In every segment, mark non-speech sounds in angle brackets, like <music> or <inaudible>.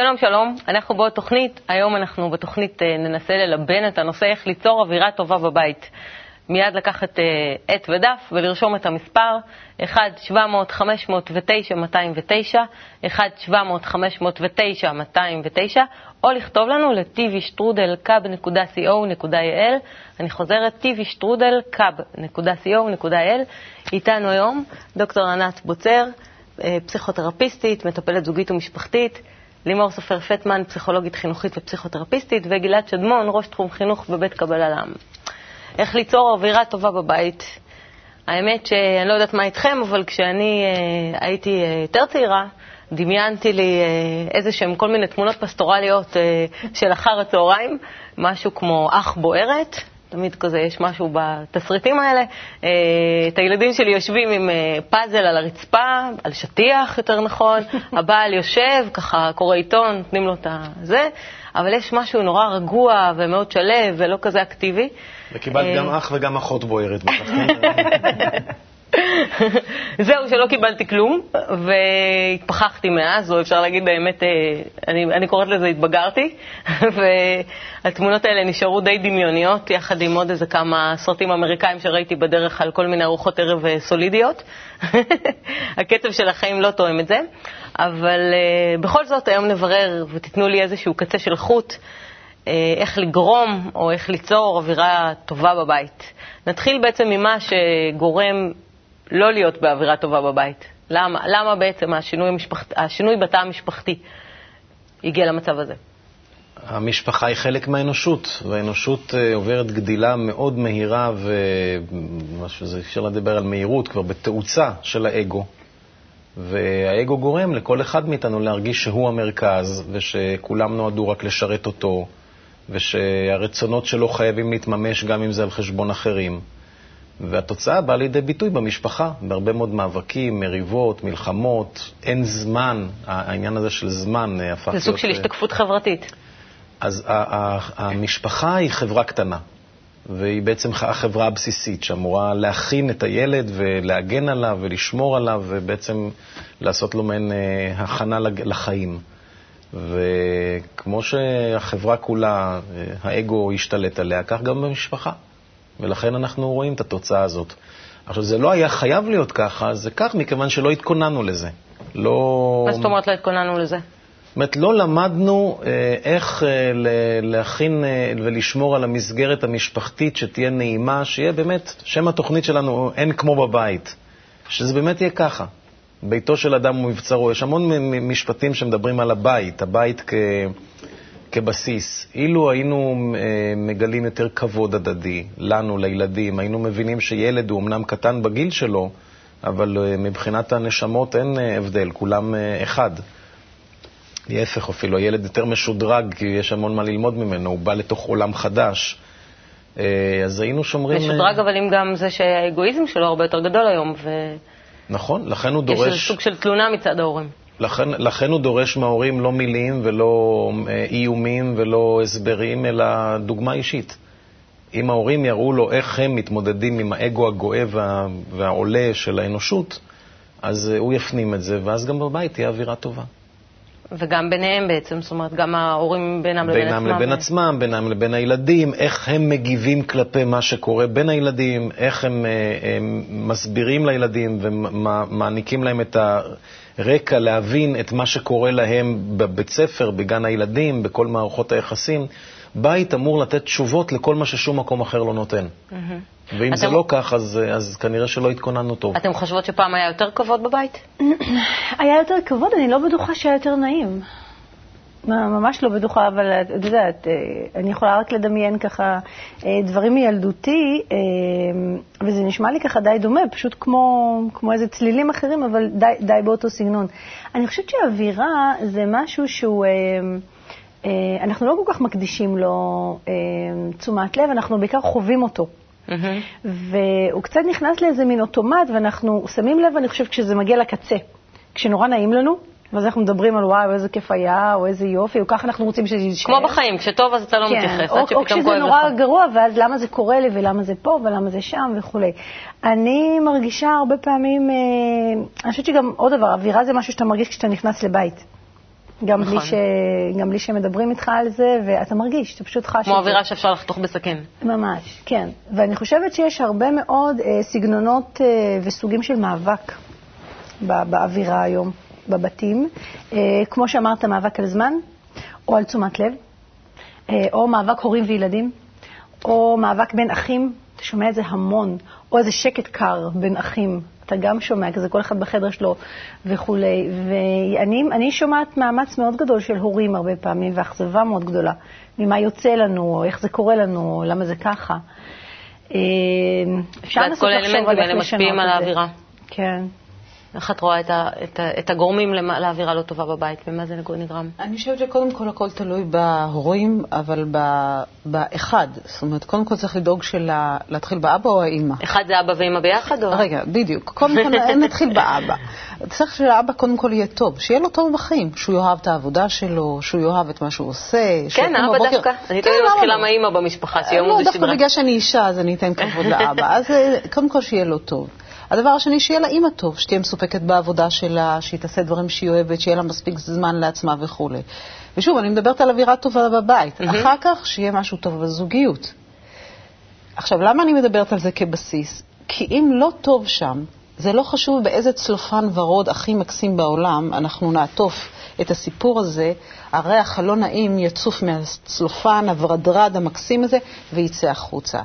שלום, שלום. אנחנו בעוד תוכנית. היום אנחנו בתוכנית אה, ננסה ללבן את הנושא איך ליצור אווירה טובה בבית. מיד לקחת אה, עט ודף ולרשום את המספר 1-700-509-209, 1-700-509-209, או לכתוב לנו ל-tvשטרודלקאב.co.il. אני חוזרת, tvשטרודלקאב.co.il. איתנו היום דוקטור ענת בוצר, אה, פסיכותרפיסטית, מטפלת זוגית ומשפחתית. לימור סופר פטמן, פסיכולוגית חינוכית ופסיכותרפיסטית, וגלעד שדמון, ראש תחום חינוך בבית קבלה לעם. איך ליצור אווירה טובה בבית. האמת שאני לא יודעת מה איתכם, אבל כשאני אה, הייתי אה, יותר צעירה, דמיינתי לי אה, איזה שהם כל מיני תמונות פסטורליות אה, של אחר הצהריים, משהו כמו אח בוערת, תמיד כזה יש משהו בתסריטים האלה. אה, את הילדים שלי יושבים עם אה, פאזל על הרצפה, על שטיח יותר נכון, <laughs> הבעל יושב, ככה קורא עיתון, נותנים לו את הזה, אבל יש משהו נורא רגוע ומאוד שלו ולא כזה אקטיבי. וקיבלת אה, גם אח וגם אחות בוערת בטח, כן? <laughs> <laughs> זהו, שלא קיבלתי כלום, והתפכחתי מאז, או אפשר להגיד באמת, אה, אני, אני קוראת לזה התבגרתי, <laughs> והתמונות האלה נשארו די דמיוניות, יחד עם עוד איזה כמה סרטים אמריקאים שראיתי בדרך על כל מיני ארוחות ערב אה, סולידיות. <laughs> הקצב של החיים לא תואם את זה, אבל uh, בכל זאת היום נברר ותיתנו לי איזשהו קצה של חוט. איך לגרום או איך ליצור אווירה טובה בבית. נתחיל בעצם ממה שגורם לא להיות באווירה טובה בבית. למה, למה בעצם השינוי, המשפחת, השינוי בתא המשפחתי הגיע למצב הזה? המשפחה היא חלק מהאנושות, והאנושות אה, עוברת גדילה מאוד מהירה, ומשהו זה, אפשר לדבר על מהירות, כבר בתאוצה של האגו. והאגו גורם לכל אחד מאיתנו להרגיש שהוא המרכז, ושכולם נועדו רק לשרת אותו, ושהרצונות שלו חייבים להתממש גם אם זה על חשבון אחרים. והתוצאה באה לידי ביטוי במשפחה, בהרבה מאוד מאבקים, מריבות, מלחמות, אין זמן, העניין הזה של זמן אה, הפך להיות... זה סוג של אה, השתקפות חברתית. אז המשפחה היא חברה קטנה, והיא בעצם החברה הבסיסית שאמורה להכין את הילד ולהגן עליו ולשמור עליו ובעצם לעשות לו מעין אה, הכנה לחיים. וכמו שהחברה כולה, האגו השתלט עליה, כך גם במשפחה. ולכן אנחנו רואים את התוצאה הזאת. עכשיו, זה לא היה חייב להיות ככה, זה כך מכיוון שלא התכוננו לזה. לא... מה זאת אומרת לא התכוננו לזה? זאת אומרת, לא למדנו אה, איך אה, להכין אה, ולשמור על המסגרת המשפחתית שתהיה נעימה, שיהיה באמת, שם התוכנית שלנו, אין כמו בבית. שזה באמת יהיה ככה. ביתו של אדם הוא מבצרו. יש המון משפטים שמדברים על הבית, הבית כ... כבסיס. אילו היינו אה, מגלים יותר כבוד הדדי לנו, לילדים, היינו מבינים שילד הוא אמנם קטן בגיל שלו, אבל אה, מבחינת הנשמות אין אה, הבדל, כולם אחד. להפך אפילו, הילד יותר משודרג, כי יש המון מה ללמוד ממנו, הוא בא לתוך עולם חדש. אז היינו שומרים... משודרג, אבל אם גם זה שהאגואיזם שלו הרבה יותר גדול היום, ו... נכון, לכן הוא דורש... יש איזה סוג של תלונה מצד ההורים. לכן, לכן הוא דורש מההורים לא מילים ולא אה, איומים ולא הסברים, אלא דוגמה אישית. אם ההורים יראו לו איך הם מתמודדים עם האגו הגואה וה, והעולה של האנושות, אז אה, הוא יפנים את זה, ואז גם בבית תהיה אווירה טובה. וגם ביניהם בעצם, זאת אומרת, גם ההורים בינם לבין עצמם. בינם לבין עצמם, בינם לבין הילדים, איך הם מגיבים כלפי מה שקורה בין הילדים, איך הם, אה, הם מסבירים לילדים ומעניקים להם את ה... רקע להבין את מה שקורה להם בבית ספר, בגן הילדים, בכל מערכות היחסים. בית אמור לתת תשובות לכל מה ששום מקום אחר לא נותן. Mm-hmm. ואם אתם... זה לא כך, אז, אז כנראה שלא התכוננו טוב. אתם חושבות שפעם היה יותר כבוד בבית? <clears throat> היה יותר כבוד, אני לא בטוחה שהיה יותר נעים. ממש לא בטוחה, אבל את יודעת, אה, אני יכולה רק לדמיין ככה אה, דברים מילדותי, אה, וזה נשמע לי ככה די דומה, פשוט כמו, כמו איזה צלילים אחרים, אבל די, די באותו סגנון. אני חושבת שאווירה זה משהו שהוא... אנחנו לא כל כך מקדישים לו תשומת לב, אנחנו בעיקר חווים אותו. Mm-hmm. והוא קצת נכנס לאיזה מין אוטומט, ואנחנו שמים לב, אני חושבת, כשזה מגיע לקצה. כשנורא נעים לנו, ואז אנחנו מדברים על וואו, איזה כיף היה, או איזה יופי, או ככה אנחנו רוצים שזה יישאר. כמו בחיים, כשטוב אז אתה לא כן, מתייחס, עד שפתאום כואב לך. או כשזה נורא גרוע, ואז למה זה קורה לי, ולמה זה פה, ולמה זה שם, וכולי. אני מרגישה הרבה פעמים, אה, אני חושבת שגם עוד דבר, אווירה זה משהו שאתה מרגיש כשאתה נכנס לבית. גם, נכון. בלי ש... גם בלי שמדברים איתך על זה, ואתה מרגיש, אתה פשוט חש. כמו אווירה שאפשר לחתוך בסכין. ממש, כן. ואני חושבת שיש הרבה מאוד אה, סגנונות אה, וסוגים של מאבק בא, באווירה היום, בבתים. אה, כמו שאמרת, מאבק על זמן, או על תשומת לב, אה, או מאבק הורים וילדים, או מאבק בין אחים, אתה שומע את זה המון, או איזה שקט קר בין אחים, אתה גם שומע, כי זה כל אחד בחדר שלו וכולי. ואני אני שומעת מאמץ מאוד גדול של הורים הרבה פעמים, ואכזבה מאוד גדולה, ממה יוצא לנו, או איך זה קורה לנו, או למה זה ככה. אה, אפשר לנסות לחשוב האלמנטים על איך האלה לשנות משפיעים על את זה. האווירה. כן. איך את רואה את, ה, את, ה, את הגורמים לאווירה לא טובה בבית, ומה זה נגרם? אני חושבת שקודם כל הכל תלוי בהורים, אבל ב- באחד. זאת אומרת, קודם כל צריך לדאוג שלה, להתחיל באבא או האימא. אחד זה אבא ואמא ביחד, או? רגע, בדיוק. קודם כל <laughs> נתחיל באבא. צריך שלאבא קודם כל יהיה טוב, שיהיה לו טוב בחיים, שהוא יאהב את העבודה שלו, שהוא יאהב את מה שהוא עושה. כן, שיקום אבא בבוקר- דווקא. אני כן, תמיד מתחילה לא? מהאימא במשפחה, שיום לא, זה דווקא שגרה. בגלל שאני אישה, אז אני אתן כבוד לאבא. אז אה, קודם כל שיהיה לו טוב. הדבר השני, שיהיה לה אימא טוב, שתהיה מסופקת בעבודה שלה, שהיא תעשה דברים שהיא אוהבת, שיהיה לה מספיק זמן לעצמה וכולי. ושוב, אני מדברת על אווירה טובה בבית. אחר כך, שיהיה משהו טוב בזוגיות. עכשיו, למה אני מדברת על זה כבסיס? כי אם לא טוב שם, זה לא חשוב באיזה צלופן ורוד הכי מקסים בעולם אנחנו נעטוף את הסיפור הזה, הריח הלא נעים יצוף מהצלופן הוורדרד המקסים הזה ויצא החוצה.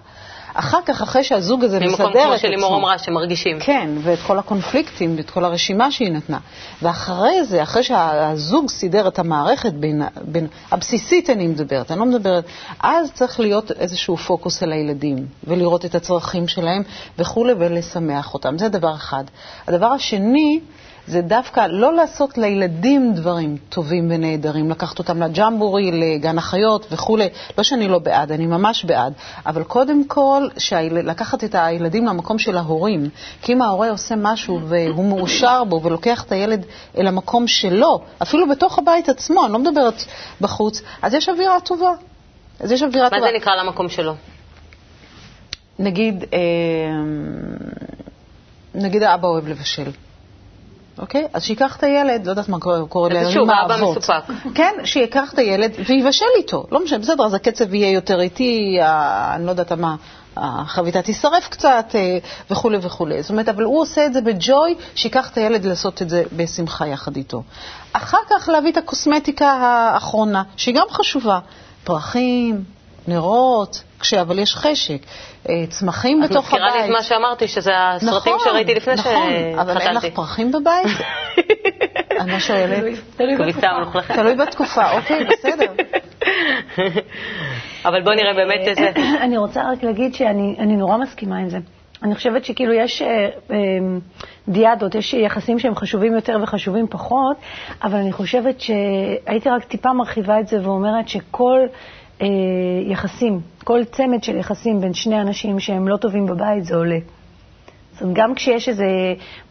אחר כך, אחרי שהזוג הזה מסדר את עצמו... ממקום כמו שלימור אמרה, שמרגישים. כן, ואת כל הקונפליקטים ואת כל הרשימה שהיא נתנה. ואחרי זה, אחרי שהזוג סידר את המערכת בין, בין, הבסיסית אני מדברת, אני לא מדברת, אז צריך להיות איזשהו פוקוס על הילדים, ולראות את הצרכים שלהם וכולי, ולשמח אותם. זה דבר אחד. הדבר השני, זה דווקא לא לעשות לילדים דברים טובים ונהדרים, לקחת אותם לג'מבורי, לגן החיות וכולי. לא שאני לא בעד, אני ממש בעד, אבל קודם כל, שהיל... לקחת את הילדים למקום של ההורים. כי אם ההורה עושה משהו והוא מאושר בו ולוקח את הילד אל המקום שלו, אפילו בתוך הבית עצמו, אני לא מדברת בחוץ, אז יש אווירה טובה. אז יש אווירה מה טובה. זה נקרא למקום שלו? נגיד, אה, נגיד האבא אוהב לבשל. אוקיי? אז שייקח את הילד, לא יודעת מה קורה קורה אז לימים שוב, האבא האבות. מסופק. כן, שייקח את הילד ויבשל איתו. לא משנה, בסדר, אז הקצב יהיה יותר איטי, אני לא יודעת מה, החביתה תישרף קצת אה, וכולי וכולי. זאת אומרת, אבל הוא עושה את זה בג'וי, שייקח את הילד לעשות את זה בשמחה יחד איתו. אחר כך להביא את הקוסמטיקה האחרונה, שהיא גם חשובה. פרחים, נרות, כש... אבל יש חשק. אה, צמחים את בתוך מזכירה לי הבית. את מה שאמרתי, שזה הסרטים נכון, שראיתי לפני נכון, אבל אין לך שהתחתנתי. פרחים בבית? <laughs> אני לא שואלת. כביסה מלוכלכת. תלוי בתקופה, אוקיי, בסדר. <laughs> אבל בוא נראה באמת איזה... אני רוצה רק להגיד שאני אני נורא מסכימה עם זה. אני חושבת שכאילו יש אה, אה, דיאדות, יש יחסים שהם חשובים יותר וחשובים פחות, אבל אני חושבת שהייתי רק טיפה מרחיבה את זה ואומרת שכל אה, יחסים, כל צמד של יחסים בין שני אנשים שהם לא טובים בבית, זה עולה. זאת אומרת, גם כשיש איזה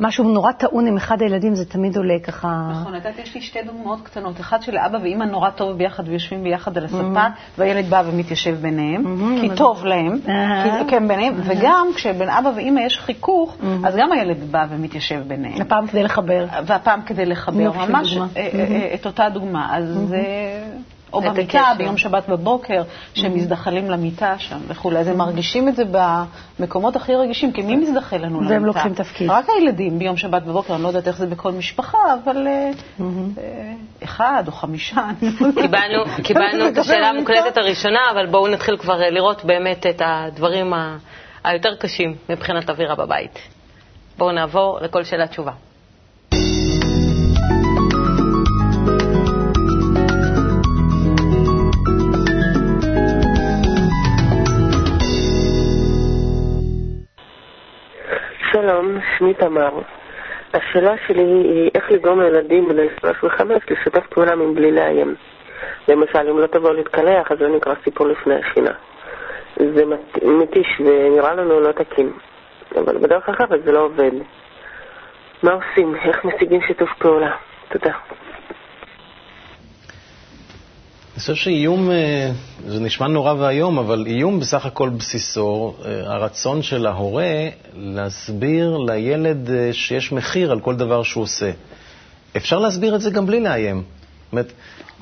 משהו נורא טעון עם אחד הילדים, זה תמיד עולה ככה. נכון, את יודעת, יש לי שתי דוגמאות קטנות. אחד שלאבא ואימא נורא טוב ביחד ויושבים ביחד על הספה, והילד בא ומתיישב ביניהם, כי טוב להם. כי זה כן ביניהם, וגם כשבין אבא ואימא יש חיכוך, אז גם הילד בא ומתיישב ביניהם. הפעם כדי לחבר. והפעם כדי לחבר, ממש. אה, אה, אה, את אותה דוגמה. אז... או במיטה, הקשר. ביום שבת בבוקר, שהם מזדחלים למיטה שם וכולי. אז הם מרגישים את זה במקומות הכי רגישים, כי מי מזדחל לנו למיטה? והם לוקחים תפקיד. רק הילדים ביום שבת בבוקר, אני לא יודעת איך זה בכל משפחה, אבל אה, אה, אחד או חמישה. <laughs> קיבלנו, את השאלה. המוקלטת הראשונה, אבל בואו נתחיל כבר אה, לראות באמת את הדברים היותר קשים מבחינת אווירה בבית. בואו נעבור לכל שאלה תשובה. שלום, שמי תמר. השאלה שלי היא איך לגרום לילדים בני 35 לשתף פעולה מבלי לאיים. למשל, אם לא תבוא להתקלח, אז זה נקרא סיפור לפני השינה. זה מת- מתיש ונראה לנו לא תקין, אבל בדרך אחרת זה לא עובד. מה עושים? איך משיגים שיתוף פעולה? תודה. אני חושב שאיום, אה, זה נשמע נורא ואיום, אבל איום בסך הכל בסיסו, אה, הרצון של ההורה להסביר לילד אה, שיש מחיר על כל דבר שהוא עושה. אפשר להסביר את זה גם בלי לאיים. זאת אומרת,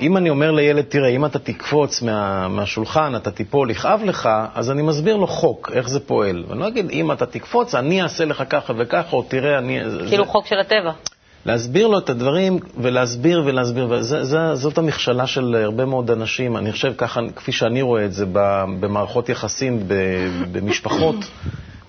אם אני אומר לילד, תראה, אם אתה תקפוץ מה, מהשולחן, אתה תיפול, יכאב לך, אז אני מסביר לו חוק, איך זה פועל. ואני לא אגיד, אם אתה תקפוץ, אני אעשה לך ככה וככה, או תראה, אני... כאילו זה... חוק של הטבע. להסביר לו את הדברים ולהסביר ולהסביר, וזאת המכשלה של הרבה מאוד אנשים. אני חושב ככה, כפי שאני רואה את זה במערכות יחסים, במשפחות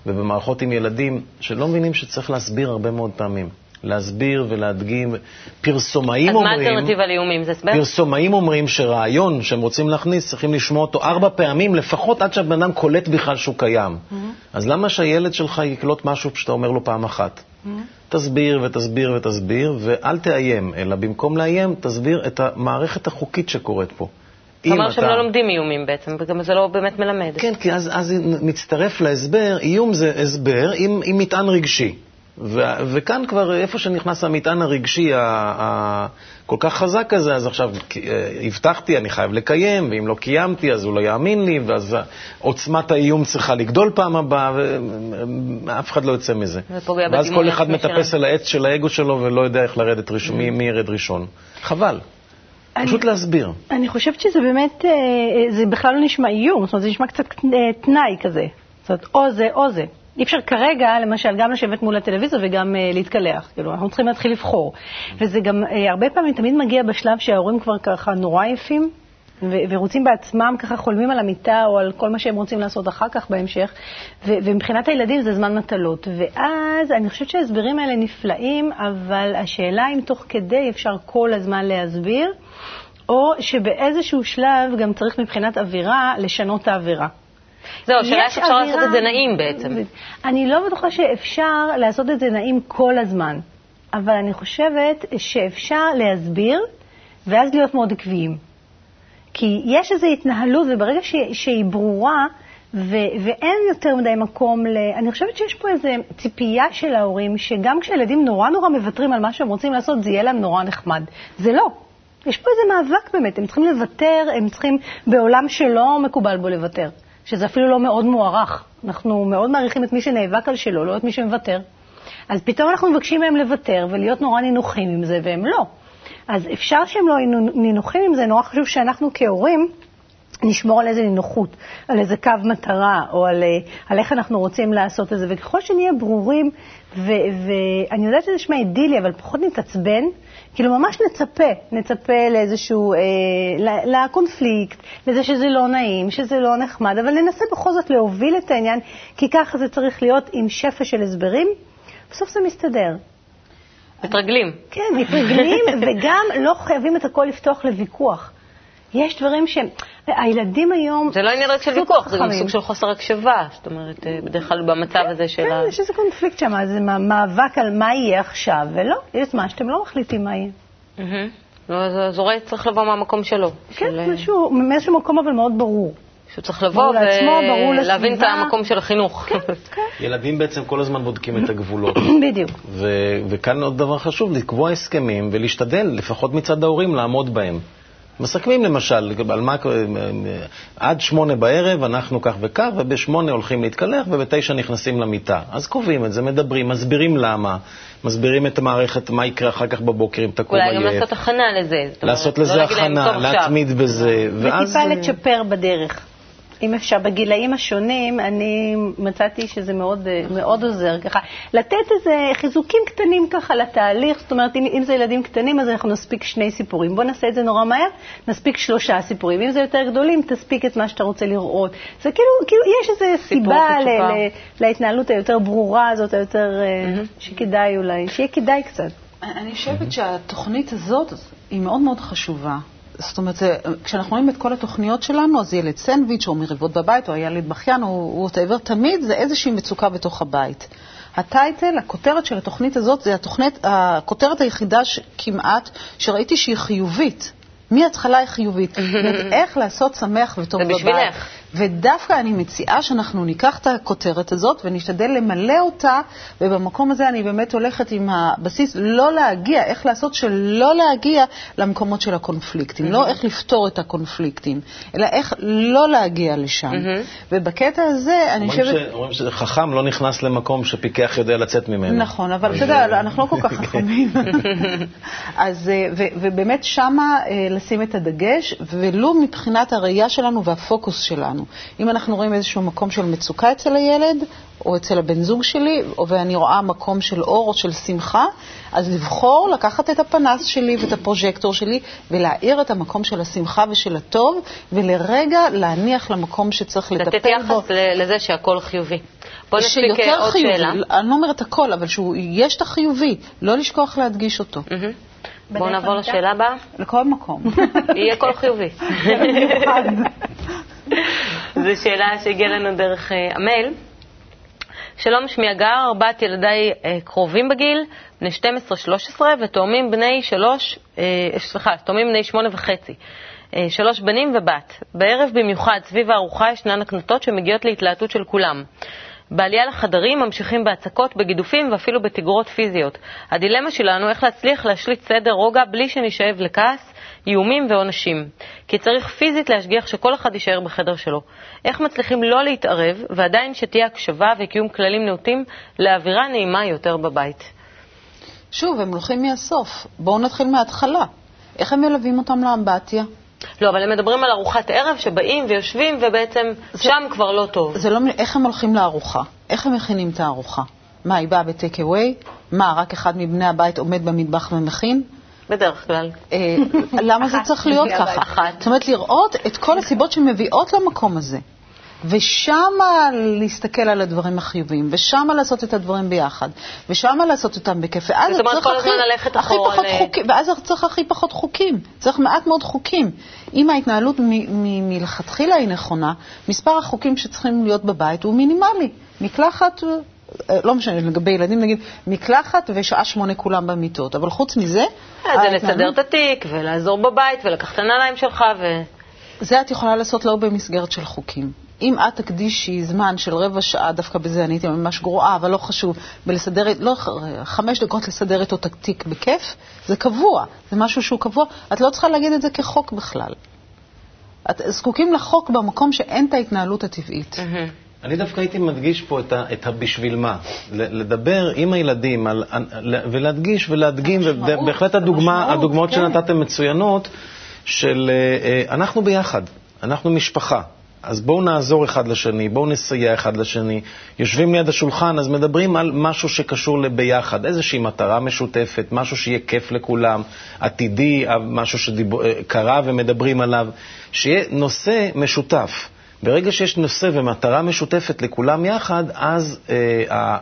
ובמערכות עם ילדים, שלא מבינים שצריך להסביר הרבה מאוד פעמים. להסביר ולהדגים. פרסומאים אומרים... אז מה האלטרנטיבה לאיומים? זה הסבר? פרסומאים אומרים שרעיון שהם רוצים להכניס, צריכים לשמוע אותו ארבע פעמים, לפחות עד שהבן אדם קולט בכלל שהוא קיים. Mm-hmm. אז למה שהילד שלך יקלוט משהו שאתה אומר לו פעם אחת? Mm-hmm. תסביר ותסביר ותסביר, ואל תאיים, אלא במקום לאיים, תסביר את המערכת החוקית שקורית פה. זאת אומרת שהם לא לומדים איומים בעצם, וגם זה לא באמת מלמד. כן, כי אז, אז מצטרף להסבר, איום זה הסבר עם, עם מטען רגשי. ו- וכאן כבר, איפה שנכנס המטען הרגשי הכל כך חזק הזה, אז עכשיו אה, הבטחתי, אני חייב לקיים, ואם לא קיימתי, אז הוא לא יאמין לי, ואז עוצמת האיום צריכה לגדול פעם הבאה, ואף אחד לא יוצא מזה. ואז כל אחד מטפס על העץ של האגו שלו ולא יודע איך לרדת ראשון, מי, מי ירד ראשון. חבל. אני, פשוט להסביר. אני חושבת שזה באמת, אה, זה בכלל לא נשמע איום, זאת אומרת, זה נשמע קצת תנאי כזה. זאת אומרת, או זה או זה. אי אפשר כרגע, למשל, גם לשבת מול הטלוויזיה וגם uh, להתקלח. כאילו, אנחנו צריכים להתחיל לבחור. וזה גם, uh, הרבה פעמים תמיד מגיע בשלב שההורים כבר ככה נורא עייפים, ו- ורוצים בעצמם, ככה חולמים על המיטה או על כל מה שהם רוצים לעשות אחר כך בהמשך, ו- ומבחינת הילדים זה זמן מטלות. ואז אני חושבת שההסברים האלה נפלאים, אבל השאלה אם תוך כדי אפשר כל הזמן להסביר, או שבאיזשהו שלב גם צריך מבחינת אווירה לשנות את האווירה. זהו, השאלה איך אפשר לעשות את זה נעים בעצם. אני לא בטוחה שאפשר לעשות את זה נעים כל הזמן, אבל אני חושבת שאפשר להסביר ואז להיות מאוד עקביים. כי יש איזו התנהלות, וברגע ש, שהיא ברורה, ו, ואין יותר מדי מקום ל... אני חושבת שיש פה איזו ציפייה של ההורים, שגם כשילדים נורא נורא מוותרים על מה שהם רוצים לעשות, זה יהיה להם נורא נחמד. זה לא. יש פה איזה מאבק באמת, הם צריכים לוותר, הם צריכים, בעולם שלא מקובל בו לוותר. שזה אפילו לא מאוד מוערך. אנחנו מאוד מעריכים את מי שנאבק על שלו, לא את מי שמוותר. אז פתאום אנחנו מבקשים מהם לוותר ולהיות נורא נינוחים עם זה, והם לא. אז אפשר שהם לא יהיו נינוחים עם זה, נורא חשוב שאנחנו כהורים נשמור על איזה נינוחות, על איזה קו מטרה, או על, על איך אנחנו רוצים לעשות את זה. וככל שנהיה ברורים, ואני יודעת שזה נשמע אידילי, אבל פחות נתעצבן, כאילו ממש נצפה, נצפה לאיזשהו, אה, לקונפליקט, לזה שזה לא נעים, שזה לא נחמד, אבל ננסה בכל זאת להוביל את העניין, כי ככה זה צריך להיות עם שפע של הסברים, בסוף זה מסתדר. מתרגלים. כן, מתרגלים, וגם לא חייבים את הכל לפתוח לוויכוח. יש דברים שהם... הילדים היום... זה לא עניין רק של ויכוח, זה גם סוג של חוסר הקשבה. זאת אומרת, אה, בדרך כלל במצב הזה של כן, ה... כן, יש איזה קונפליקט שם, זה מאבק על מה יהיה עכשיו, ולא, יש זמן שאתם לא מחליטים מה יהיה. לא, אז הורה צריך לבוא מהמקום שלו. כן, משהו, מאיזשהו מקום אבל מאוד ברור. שהוא צריך לבוא ולהבין את המקום של החינוך. כן, כן. <laughs> ילדים בעצם כל הזמן בודקים את הגבולות. <coughs> בדיוק. וכאן עוד דבר חשוב, לקבוע הסכמים ולהשתדל, לפחות מצד ההורים, לעמוד בהם. מסכמים למשל, על מה, עד שמונה בערב אנחנו כך וכך, ובשמונה הולכים להתקלח ובתשע נכנסים למיטה. אז קובעים את זה, מדברים, מסבירים למה, מסבירים את המערכת, מה יקרה אחר כך בבוקר אם תקום עייף. אולי גם לעשות הכנה לזה. לעשות לזה לא הכנה, להתמיד בזה. וטיפה לצ'פר בדרך. אם אפשר, בגילאים השונים, אני מצאתי שזה מאוד, מאוד עוזר ככה. לתת איזה חיזוקים קטנים ככה לתהליך, זאת אומרת, אם, אם זה ילדים קטנים, אז אנחנו נספיק שני סיפורים. בוא נעשה את זה נורא מהר, נספיק שלושה סיפורים. אם זה יותר גדולים, תספיק את מה שאתה רוצה לראות. זה כאילו, כאילו יש איזו סיבה ל, ל, להתנהלות היותר ברורה הזאת, היותר, mm-hmm. שכדאי אולי, שיהיה כדאי קצת. אני חושבת שהתוכנית הזאת היא מאוד מאוד חשובה. זאת אומרת, זה, כשאנחנו רואים את כל התוכניות שלנו, אז ילד סנדוויץ' או מריבות בבית, או הילד בכיין, או ווטאבר, תמיד זה איזושהי מצוקה בתוך הבית. הטייטל, הכותרת של התוכנית הזאת, זה התוכנית, הכותרת היחידה כמעט שראיתי שהיא חיובית. מההתחלה היא חיובית. <laughs> איך לעשות שמח וטוב בבית. זה בשבילך. ודווקא אני מציעה שאנחנו ניקח את הכותרת הזאת ונשתדל למלא אותה, ובמקום הזה אני באמת הולכת עם הבסיס לא להגיע, איך לעשות שלא להגיע למקומות של הקונפליקטים, לא איך לפתור את הקונפליקטים, אלא איך לא להגיע לשם. ובקטע הזה, אני חושבת... אומרים שחכם לא נכנס למקום שפיקח יודע לצאת ממנו. נכון, אבל אתה יודע, אנחנו לא כל כך <laughs> חכמים. אז, אה, ובאמת שמה אה, לשים את הדגש, ולו מבחינת הראייה שלנו והפוקוס שלנו. אם אנחנו רואים איזשהו מקום של מצוקה אצל הילד, או אצל הבן זוג שלי, ואני רואה מקום של אור או של שמחה, אז לבחור לקחת את הפנס שלי ואת הפרוז'קטור שלי ולהאיר את המקום של השמחה ושל הטוב, ולרגע להניח למקום שצריך לטפל בו. לתת יחס לזה שהכל חיובי. בוא נספיק שיותר עוד חיובי, שאלה. אני לא אומרת הכל, אבל שיש את החיובי, לא לשכוח להדגיש אותו. בואו נעבור לשאלה הבאה. לכל מקום. <laughs> יהיה כל חיובי. <laughs> <laughs> זו שאלה שהגיעה לנו דרך אה, המייל. שלום, שמי הגר, ארבעת ילדיי אה, קרובים בגיל, בני 12-13, ותאומים בני שלוש, אה, סליחה, תאומים בני שמונה וחצי. שלוש בנים ובת. בערב במיוחד, סביב הארוחה, ישנן הקנטות שמגיעות להתלהטות של כולם. בעלייה לחדרים ממשיכים בהצקות, בגידופים ואפילו בתגרות פיזיות. הדילמה שלנו איך להצליח להשליט סדר רוגע בלי שנשאב לכעס, איומים ועונשים. כי צריך פיזית להשגיח שכל אחד יישאר בחדר שלו. איך מצליחים לא להתערב ועדיין שתהיה הקשבה וקיום כללים נאותים לאווירה נעימה יותר בבית? שוב, הם הולכים מהסוף. בואו נתחיל מההתחלה. איך הם מלווים אותם לאמבטיה? לא, אבל הם מדברים על ארוחת ערב שבאים ויושבים ובעצם זה- שם כבר לא טוב. זה לא, איך הם הולכים לארוחה? איך הם מכינים את הארוחה? מה, היא באה בטייק אווי? מה, רק אחד מבני הבית עומד במטבח ומכין? בדרך כלל. אה, למה זה צריך להיות <laughs> ככה? אחת. זאת אומרת, לראות את כל הסיבות שמביאות למקום הזה. ושמה להסתכל על הדברים החיוביים, ושמה לעשות את הדברים ביחד, ושמה לעשות אותם בכיף. ואז צריך הכי- הכי אחורה פחות ל- חוקים, ואז צריך הכי פחות חוקים. צריך מעט מאוד חוקים. אם ההתנהלות מלכתחילה היא נכונה, מספר החוקים שצריכים להיות בבית הוא מינימלי. מקלחת, לא משנה, לגבי ילדים נגיד, מקלחת ושעה שמונה כולם במיטות. אבל חוץ מזה... אה, זה לסדר את התיק ולעזור בבית ולקחת את הנעליים שלך ו... זה את יכולה לעשות לא במסגרת של חוקים. אם את תקדישי זמן של רבע שעה, דווקא בזה אני הייתי ממש גרועה, אבל לא חשוב, בלסדר, לא, חמש דקות לסדר איתו את התיק בכיף, זה קבוע, זה משהו שהוא קבוע, את לא צריכה להגיד את זה כחוק בכלל. את זקוקים לחוק במקום שאין את ההתנהלות הטבעית. אני דווקא הייתי מדגיש פה את, ה, את הבשביל מה. לדבר עם הילדים על, על, ולהדגיש ולהדגים, ובהחלט הדוגמה, המשמעות, הדוגמאות כן. שנתתם מצוינות, של אה, אה, אנחנו ביחד, אנחנו משפחה. אז בואו נעזור אחד לשני, בואו נסייע אחד לשני. יושבים ליד השולחן, אז מדברים על משהו שקשור לביחד, איזושהי מטרה משותפת, משהו שיהיה כיף לכולם, עתידי, משהו שקרה ומדברים עליו, שיהיה נושא משותף. ברגע שיש נושא ומטרה משותפת לכולם יחד, אז אה.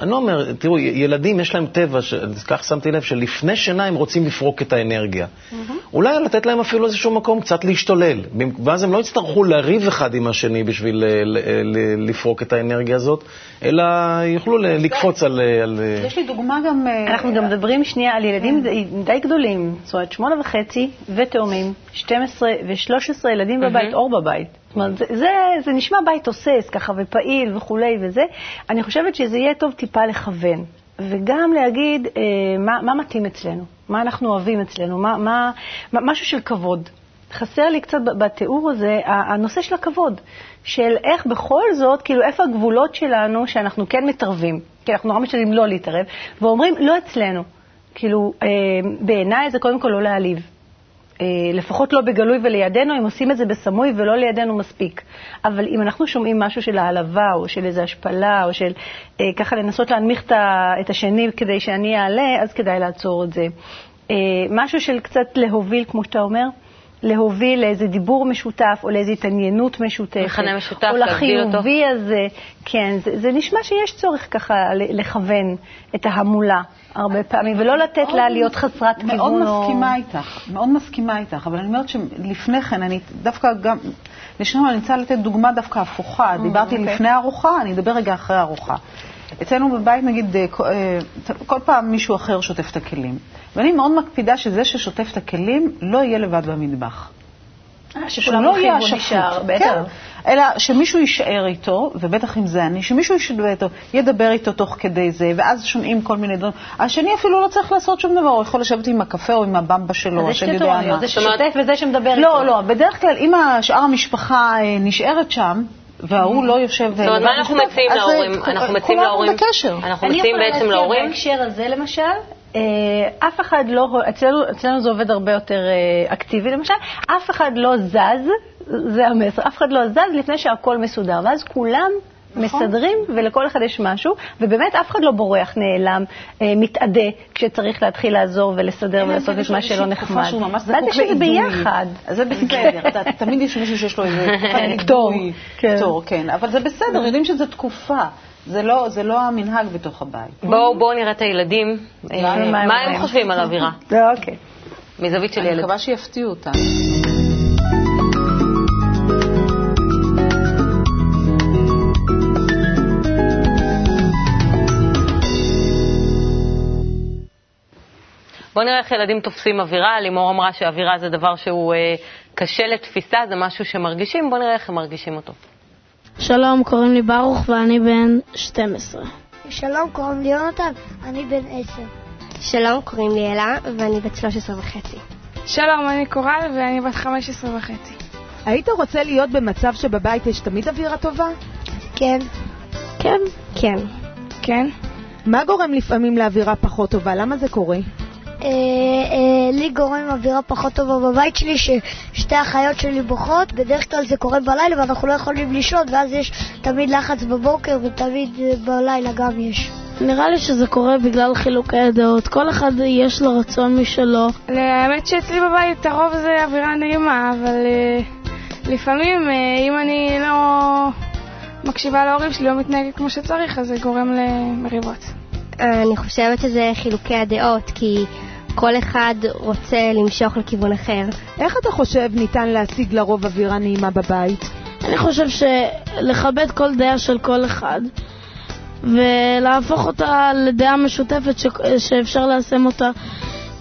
אני לא אומר, תראו, ילדים יש להם טבע, ש... כך שמתי לב, שלפני שינה הם רוצים לפרוק את האנרגיה. Mm-hmm. אולי לתת להם אפילו איזשהו מקום קצת להשתולל, ואז הם לא יצטרכו לריב אחד עם השני בשביל ל... ל... ל... לפרוק את האנרגיה הזאת, אלא יוכלו ל... לקפוץ על... על... יש לי דוגמה גם... אה, אנחנו גם מדברים שנייה על ילדים די- די גדולים, זאת אומרת, שמונה וחצי ותאומים, 12 ו-13 ילדים בבית, אור בבית. זאת אומרת, זה, זה, זה נשמע בית תוסס ככה ופעיל וכולי וזה. אני חושבת שזה יהיה טוב טיפה לכוון, וגם להגיד אה, מה, מה מתאים אצלנו, מה אנחנו אוהבים אצלנו, מה, מה, מה, משהו של כבוד. חסר לי קצת בתיאור הזה הנושא של הכבוד, של איך בכל זאת, כאילו איפה הגבולות שלנו שאנחנו כן מתערבים, כי אנחנו נורא משתדלים לא להתערב, ואומרים לא אצלנו. כאילו, אה, בעיניי זה קודם כל לא להעליב. אה, לפחות לא בגלוי ולידינו, אם עושים את זה בסמוי ולא לידינו מספיק. אבל אם אנחנו שומעים משהו של העלבה, או של איזו השפלה, או של אה, ככה לנסות להנמיך את השני כדי שאני אעלה, אז כדאי לעצור את זה. אה, משהו של קצת להוביל, כמו שאתה אומר, להוביל לאיזה דיבור משותף, או לאיזו התעניינות משותפת. מכנה משותף, או. לחיובי הזה. כן, זה, זה נשמע שיש צורך ככה לכוון את ההמולה הרבה פעמים, ולא לתת לה להיות חסרת כיוון. מאוד או- מסכימה איתך, מאוד מסכימה איתך, אבל אני אומרת שלפני כן, אני דווקא גם, לשנייה אני רוצה לתת דוגמה דווקא הפוכה. דיברתי אוקיי. לפני הארוחה, אני אדבר רגע אחרי הארוחה. אצלנו בבית, נגיד, אה, כל- אה, כל פעם מישהו אחר שוטף את הכלים. ואני מאוד מקפידה שזה ששוטף את הכלים לא יהיה לבד במטבח. אה, שכולם לא הולכים יהיה והוא השפוט. כן. אלא שמישהו יישאר איתו, ובטח אם זה אני, שמישהו יישאר איתו, ידבר איתו תוך כדי זה, ואז שומעים כל מיני דברים. השני אפילו לא צריך לעשות שום דבר, הוא יכול לשבת עם הקפה או עם הבמבה שלו, השני שתי יודע מה. זה ששוטף וזה שמדבר איתו. לא, לא, בדרך כלל אם שאר המשפחה נשארת שם, וההוא לא יושב... זאת אומרת, מה אנחנו מציעים להורים? אנחנו מציעים כולנו להורים... בקשר. אנחנו אני מציעים יכולה בעצם להציע להורים... בהקשר הזה, למשל, אה, אף אחד לא, אצלנו, אצלנו זה עובד הרבה יותר אה, אקטיבי, למשל, אף אחד לא זז, זה המסר, אף אחד לא זז לפני שהכל מסודר, ואז כולם מסדרים, ולכל אחד יש משהו, ובאמת אף אחד לא בורח, נעלם, אה, מתאדה, כשצריך להתחיל לעזור ולסדר ולעשות את מה שלא נחמד. ואז יש את זה. ביחד. זה בסדר, תמיד יש מישהו שיש לו איזה <laughs> כן, פטור, כן. פטור, כן, אבל זה בסדר, יודעים שזו תקופה, זה לא- זה לא המנהג בתוך הבית. בואו בואו נראה את הילדים. אה, מה הם אומרים? חושבים על האווירה? זה אוקיי. מזווית של אני ילד. מקווה שיפתיעו אותם. בואו נראה איך ילדים תופסים אווירה. לימור אמרה שאווירה זה דבר שהוא אה, קשה לתפיסה, זה משהו שמרגישים, בואו נראה איך הם מרגישים אותו. שלום, קוראים לי ברוך ואני בן 12. שלום, קוראים לי יונתן, אני בן עשר. שלום, קוראים לי אלה, ואני בת 13 וחצי. שלום, אני קורל ואני בת 15 וחצי. היית רוצה להיות במצב שבבית יש תמיד אווירה טובה? כן. כן, כן. כן? מה גורם לפעמים לאווירה פחות טובה? למה זה קורה? אה, אה, לי גורם אווירה פחות טובה בבית שלי, ששתי האחיות שלי בוכות, בדרך כלל זה קורה בלילה ואנחנו לא יכולים לישון, ואז יש תמיד לחץ בבוקר ותמיד אה, בלילה גם יש. נראה לי שזה קורה בגלל חילוקי הדעות. כל אחד יש לו רצון משלו. האמת שאצלי בבית הרוב זה אווירה נעימה, אבל אה, לפעמים אה, אם אני לא מקשיבה להורים שלי, לא מתנהגת כמו שצריך, אז זה גורם למריבות. אני חושבת שזה חילוקי הדעות, כי כל אחד רוצה למשוך לכיוון אחר. איך אתה חושב ניתן להשיג לרוב אווירה נעימה בבית? אני חושב שלכבד כל דעה של כל אחד ולהפוך אותה לדעה משותפת ש... שאפשר ליישם אותה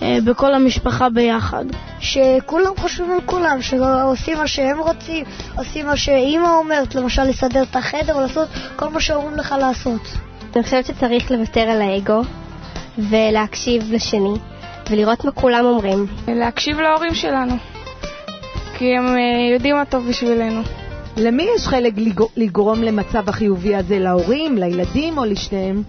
אה, בכל המשפחה ביחד. שכולם חושבים על כולם, שעושים מה שהם רוצים, עושים מה שאימא אומרת, למשל לסדר את החדר לעשות כל מה שאומרים לך לעשות. אני חושבת שצריך לוותר על האגו ולהקשיב לשני ולראות מה כולם אומרים. להקשיב להורים שלנו, כי הם אה, יודעים מה טוב בשבילנו. למי יש חלק לגר- לגרום למצב החיובי הזה? להורים, לילדים או לשניהם?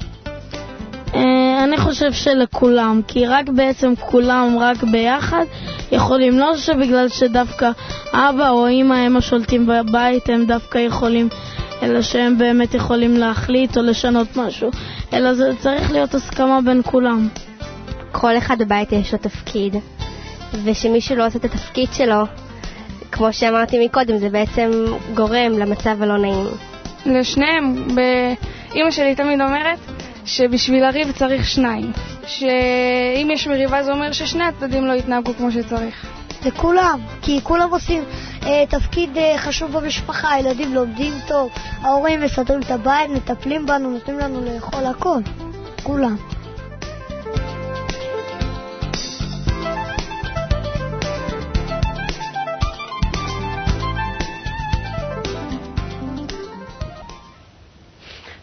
אה, אני חושב שלכולם, כי רק בעצם כולם, רק ביחד, יכולים. לא שבגלל שדווקא אבא או אמא הם השולטים בבית, הם דווקא יכולים, אלא שהם באמת יכולים להחליט או לשנות משהו, אלא זה צריך להיות הסכמה בין כולם. כל אחד בבית יש לו תפקיד, ושמישהו לא עושה את התפקיד שלו, כמו שאמרתי מקודם, זה בעצם גורם למצב הלא נעים. לשניהם, ב- אימא שלי תמיד אומרת שבשביל לריב צריך שניים. שאם יש מריבה זה אומר ששני הצדדים לא יתנהגו כמו שצריך. זה כולם, כי כולם עושים תפקיד אה, חשוב במשפחה, הילדים לומדים טוב, ההורים מסדרים את הבית, מטפלים בנו, נותנים לנו לאכול הכל, כולם.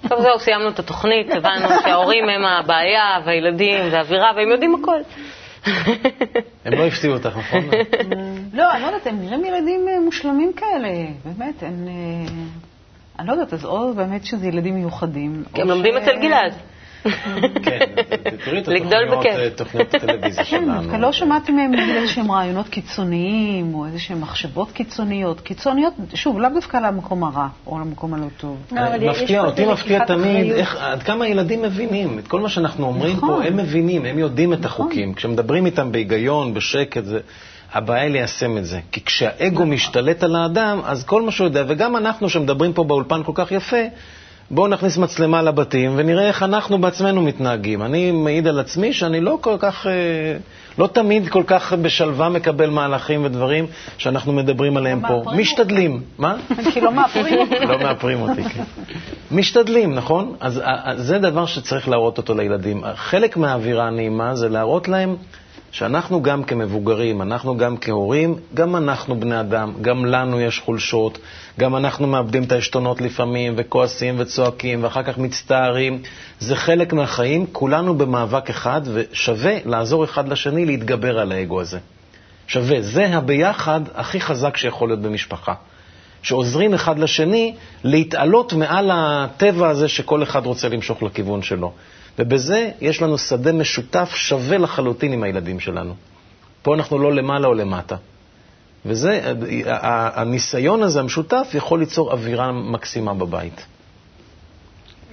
טוב, זהו, סיימנו את התוכנית, הבנו <laughs> שההורים הם הבעיה, והילדים, והאווירה, והם יודעים הכל. הם לא הפתיעו אותך, נכון? <laughs> לא, אני לא יודעת, הם נראים ילדים אה, מושלמים כאלה, באמת, הם... אה, אני לא יודעת, אז או באמת שזה ילדים מיוחדים. הם לומדים אצל גלעד. כן, תראי את <laughs> התוכניות. אה, תוכניות הטלוויזיה כן, שלנו. דווקא לא שמעתי מהם נגיד איזשהם רעיונות קיצוניים, או איזשהם מחשבות קיצוניות. קיצוניות, שוב, לאו דווקא למקום הרע, או למקום הלא טוב. מפתיע, אותי מפתיע תמיד עד כמה ילדים מבינים את כל מה שאנחנו אומרים נכון. פה, הם מבינים, הם יודעים את החוקים. כשמדברים איתם בהיגיון, בשקט, זה... הבעיה היא ליישם את זה. כי כשהאגו משתלט על האדם, אז כל מה שהוא יודע, וגם אנחנו שמדברים פה באולפן כל כך יפה, בואו נכניס מצלמה לבתים ונראה איך אנחנו בעצמנו מתנהגים. אני מעיד על עצמי שאני לא כל כך, אה, לא תמיד כל כך בשלווה מקבל מהלכים ודברים שאנחנו מדברים עליהם פה. משתדלים. מה? כי לא מאפרים. <laughs> לא מאפרים אותי, כן. משתדלים, נכון? אז אה, אה, זה דבר שצריך להראות אותו לילדים. חלק מהאווירה הנעימה זה להראות להם שאנחנו גם כמבוגרים, אנחנו גם כהורים, גם אנחנו בני אדם, גם לנו יש חולשות, גם אנחנו מאבדים את העשתונות לפעמים, וכועסים וצועקים, ואחר כך מצטערים. זה חלק מהחיים, כולנו במאבק אחד, ושווה לעזור אחד לשני להתגבר על האגו הזה. שווה. זה הביחד הכי חזק שיכול להיות במשפחה. שעוזרים אחד לשני להתעלות מעל הטבע הזה שכל אחד רוצה למשוך לכיוון שלו. ובזה יש לנו שדה משותף שווה לחלוטין עם הילדים שלנו. פה אנחנו לא למעלה או למטה. וזה, הניסיון הזה המשותף יכול ליצור אווירה מקסימה בבית.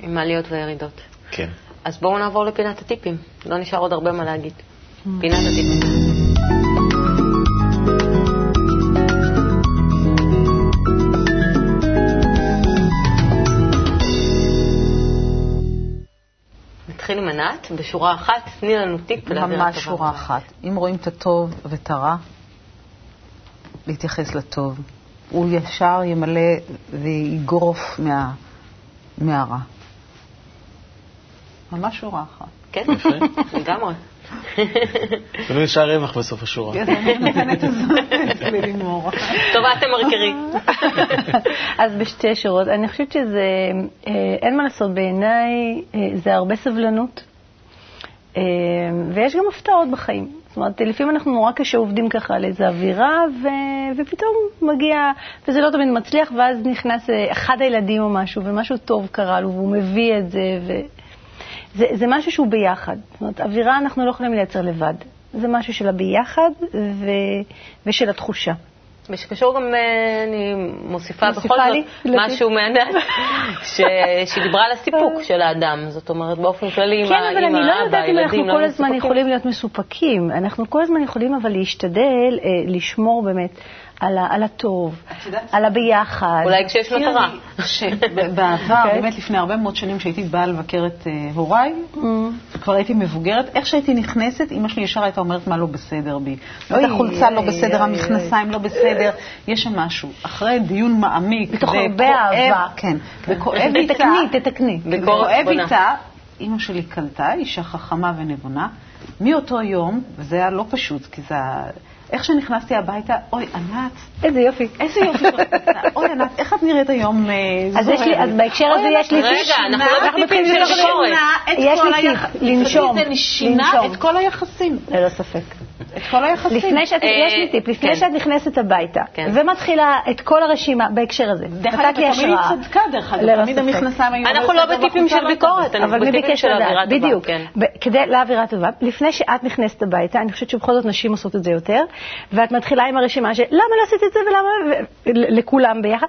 עם העליות והירידות. כן. אז בואו נעבור לפינת הטיפים. לא נשאר עוד הרבה מה להגיד. פינת הטיפים. ענת, בשורה אחת, תני לנו טיפ לאווירה טובה. ממש שורה אחת. אם רואים את הטוב ואת הרע, להתייחס לטוב. הוא ישר ימלא ויגרוף מה, מהרע. ממש שורה אחת. כן, לגמרי. ולא נשאר רווח בסוף השורה. כן. טובה, אתם מרקרי. אז בשתי שורות, אני חושבת שזה, אה, אין מה לעשות, בעיניי אה, זה הרבה סבלנות, ויש גם הפתעות בחיים. זאת אומרת, לפעמים אנחנו נורא קשה עובדים ככה על איזו אווירה, ו... ופתאום מגיע, וזה לא תמיד מצליח, ואז נכנס אחד הילדים או משהו, ומשהו טוב קרה לו, והוא מביא את זה, ו... זה, זה משהו שהוא ביחד. זאת אומרת, אווירה אנחנו לא יכולים לייצר לבד. זה משהו של הביחד ו, ושל התחושה. ושקשור גם, אה, אני מוסיפה בכל זאת משהו מעניין, <laughs> שהיא דיברה על הסיפוק של האדם, זאת אומרת, באופן כללי, עם כן, אבל אני לא יודעת אם אנחנו לא כל הזמן יכולים להיות מסופקים. אנחנו כל הזמן יכולים אבל להשתדל אה, לשמור באמת על, ה, על הטוב, על הביחד. אולי כשיש מטרה. בעבר, באמת לפני הרבה מאוד שנים, כשהייתי באה לבקר את הוריי, כבר הייתי מבוגרת, איך שהייתי נכנסת, אמא שלי ישר הייתה אומרת מה לא בסדר בי. אוי, החולצה לא בסדר, המכנסיים לא בסדר, יש שם משהו. אחרי דיון מעמיק, בתוך הרבה אהבה. כן, וכואב <laughs> איתה. תתקני, תתקני. וכואב איתה, אמא שלי קלטה, אישה חכמה ונבונה. מאותו יום, וזה היה לא פשוט, כי זה... איך שנכנסתי הביתה, אוי, ענת. איזה יופי. איזה יופי. אוי, ענת, איך את נראית היום אז יש לי, אז בהקשר הזה יש לי... רגע, אנחנו לא בטיפים של ביקורת. יש לי טיפ, לנשום. זה שינה את כל היחסים. ללא ספק. את כל היחסים. לפני שאת, יש לי טיפ, לפני שאת נכנסת הביתה, ומתחילה את כל הרשימה בהקשר הזה. דרך אגב, תמיד היא צדקה, דרך אגב, תמיד המכנסיים היו... אנחנו לא בטיפים של ביקורת, אנחנו בטיפים של אווירה טובה. בדיוק. כדי לאווירה טובה, לפני שאת נכנסת הביתה, אני חושבת שבכל זאת נשים עושות את זה יותר, ואת מתחילה עם הרשימה של למה לא עשית את זה ולמה, לכולם ביחד.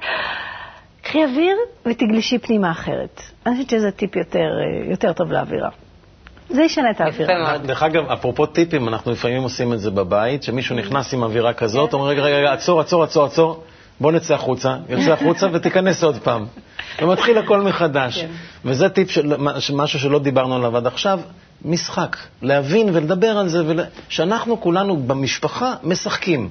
קחי אוויר ותגלשי פנימה אחרת. אני חושבת שזה טיפ יותר, יותר טוב לאווירה. זה ישנה את האווירה. דרך אגב, אפרופו טיפים, אנחנו לפעמים עושים את זה בבית, שמישהו נכנס עם אווירה כזאת, אומר, רגע, רגע, עצור, עצור, עצור, עצור, בוא נצא החוצה, יוצא החוצה <laughs> ותיכנס עוד פעם. ומתחיל הכל מחדש. וזה טיפ של משהו שלא דיברנו עליו עד עכשיו, משחק. להבין ולדבר על זה, שאנחנו כולנו במשפחה משחקים.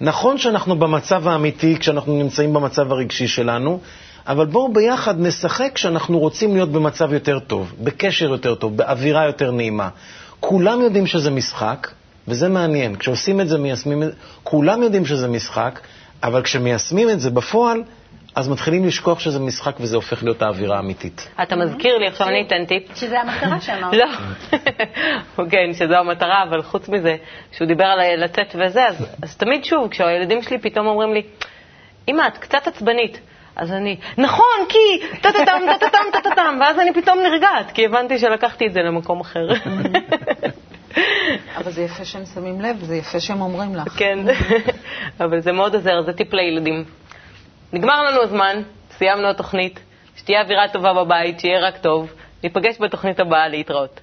נכון שאנחנו במצב האמיתי, כשאנחנו נמצאים במצב הרגשי שלנו, אבל בואו ביחד נשחק כשאנחנו רוצים להיות במצב יותר טוב, בקשר יותר טוב, באווירה יותר נעימה. כולם יודעים שזה משחק, וזה מעניין. כשעושים את זה, מיישמים את זה, כולם יודעים שזה משחק, אבל כשמיישמים את זה בפועל, אז מתחילים לשכוח שזה משחק וזה הופך להיות האווירה האמיתית. אתה מזכיר לי, עכשיו אני אתן טיפ. שזה המטרה שאמרת. לא, <laughs> כן, שזו המטרה, אבל חוץ מזה, שהוא דיבר על לצאת וזה, אז, אז תמיד שוב, כשהילדים שלי פתאום אומרים לי, אמא, את קצת עצבנית. אז אני, נכון, כי טה-טה-טם, טה-טה-טם, טה-טה-טם, ואז אני פתאום נרגעת, כי הבנתי שלקחתי את זה למקום אחר. אבל זה יפה שהם שמים לב, זה יפה שהם אומרים לך. כן, אבל זה מאוד עוזר, זה טיפ לילדים. נגמר לנו הזמן, סיימנו התוכנית, שתהיה אווירה טובה בבית, שיהיה רק טוב. ניפגש בתוכנית הבאה, להתראות.